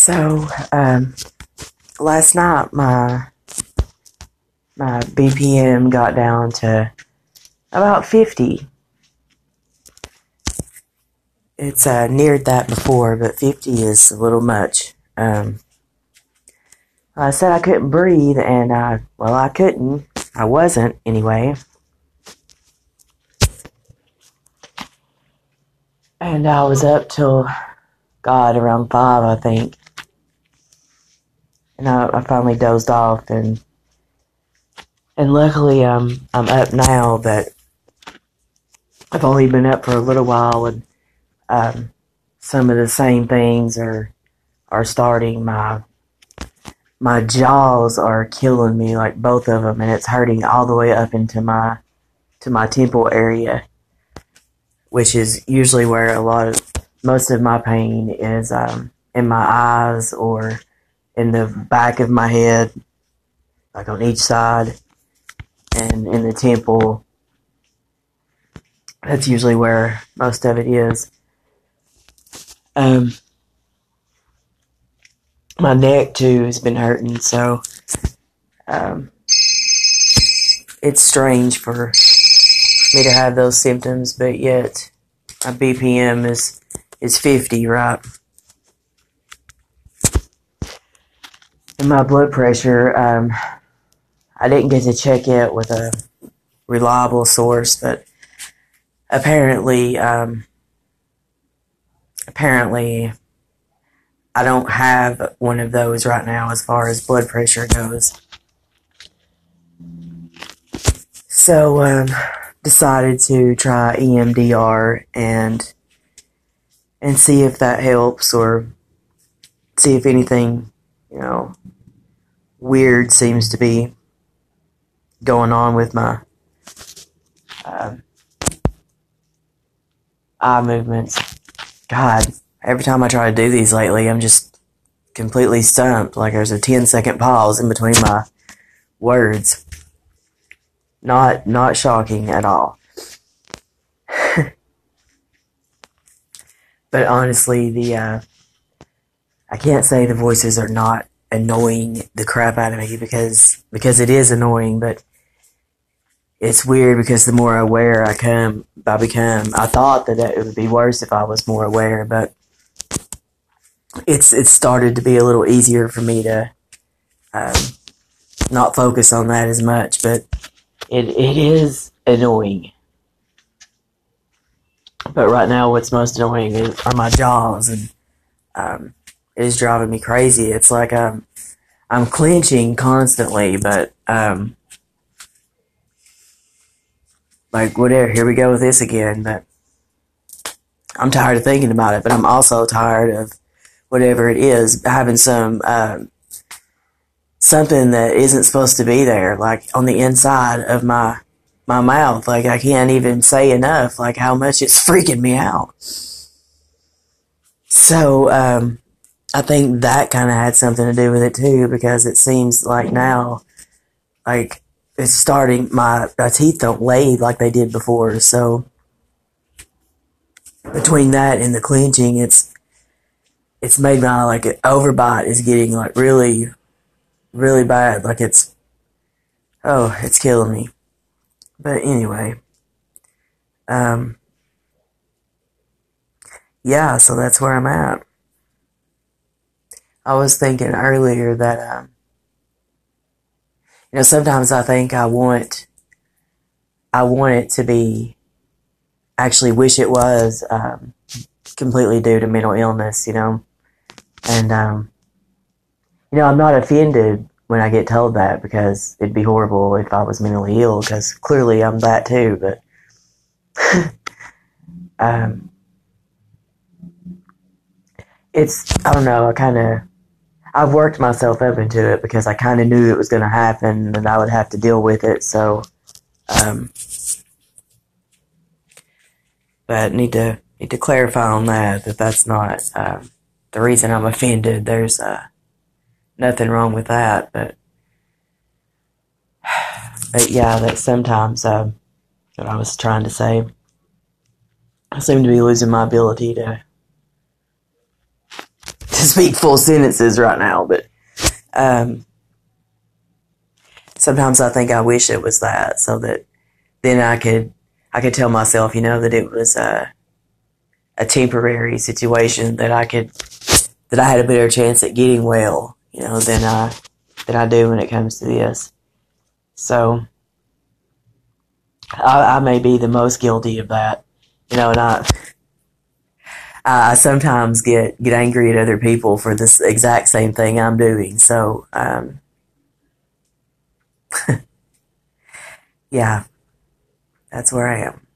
So, um, last night my my BPM got down to about 50. It's uh, neared that before, but 50 is a little much. Um, I said I couldn't breathe, and I, well, I couldn't. I wasn't, anyway. And I was up till, God, around 5, I think. And I, I finally dozed off, and and luckily um, I'm up now, but I've only been up for a little while, and um, some of the same things are are starting. My my jaws are killing me, like both of them, and it's hurting all the way up into my to my temple area, which is usually where a lot of most of my pain is um, in my eyes or in the back of my head, like on each side and in the temple. That's usually where most of it is. Um, my neck too has been hurting, so um, it's strange for me to have those symptoms, but yet my BPM is is 50, right? And my blood pressure, um, I didn't get to check it with a reliable source, but apparently, um, apparently, I don't have one of those right now as far as blood pressure goes. So, um, decided to try EMDR and and see if that helps or see if anything, you know, weird seems to be going on with my um, eye movements. God, every time I try to do these lately, I'm just completely stumped. Like there's a 10 second pause in between my words. Not, not shocking at all. but honestly, the, uh, I can't say the voices are not annoying the crap out of me because, because it is annoying, but it's weird because the more aware I come, I become. I thought that it would be worse if I was more aware, but it's it's started to be a little easier for me to um, not focus on that as much. But it it is annoying. But right now, what's most annoying is, are my jaws, and um, it is driving me crazy. It's like I'm I'm clenching constantly, but um, like whatever, here we go with this again. But I'm tired of thinking about it. But I'm also tired of whatever it is having some um, something that isn't supposed to be there, like on the inside of my my mouth. Like I can't even say enough, like how much it's freaking me out. So um, I think that kind of had something to do with it too, because it seems like now, like it's starting my, my teeth don't lay like they did before. So between that and the clenching, it's it's made my like overbite is getting like really, really bad. Like it's oh, it's killing me. But anyway, um, yeah. So that's where I'm at. I was thinking earlier that um, you know, sometimes I think I want, I want it to be, actually wish it was, um, completely due to mental illness, you know, and, um, you know, I'm not offended when I get told that because it'd be horrible if I was mentally ill because clearly I'm that too, but, um, it's, I don't know, I kind of, I've worked myself up into it because I kind of knew it was going to happen and I would have to deal with it. So, um, but need to need to clarify on that that that's not uh, the reason I'm offended. There's uh, nothing wrong with that, but but yeah, that sometimes uh, what I was trying to say. I seem to be losing my ability to speak full sentences right now, but um, sometimes I think I wish it was that, so that then I could I could tell myself, you know, that it was a a temporary situation that I could that I had a better chance at getting well, you know, than I than I do when it comes to this. So I, I may be the most guilty of that, you know, and I I sometimes get get angry at other people for this exact same thing I'm doing. So um, yeah, that's where I am.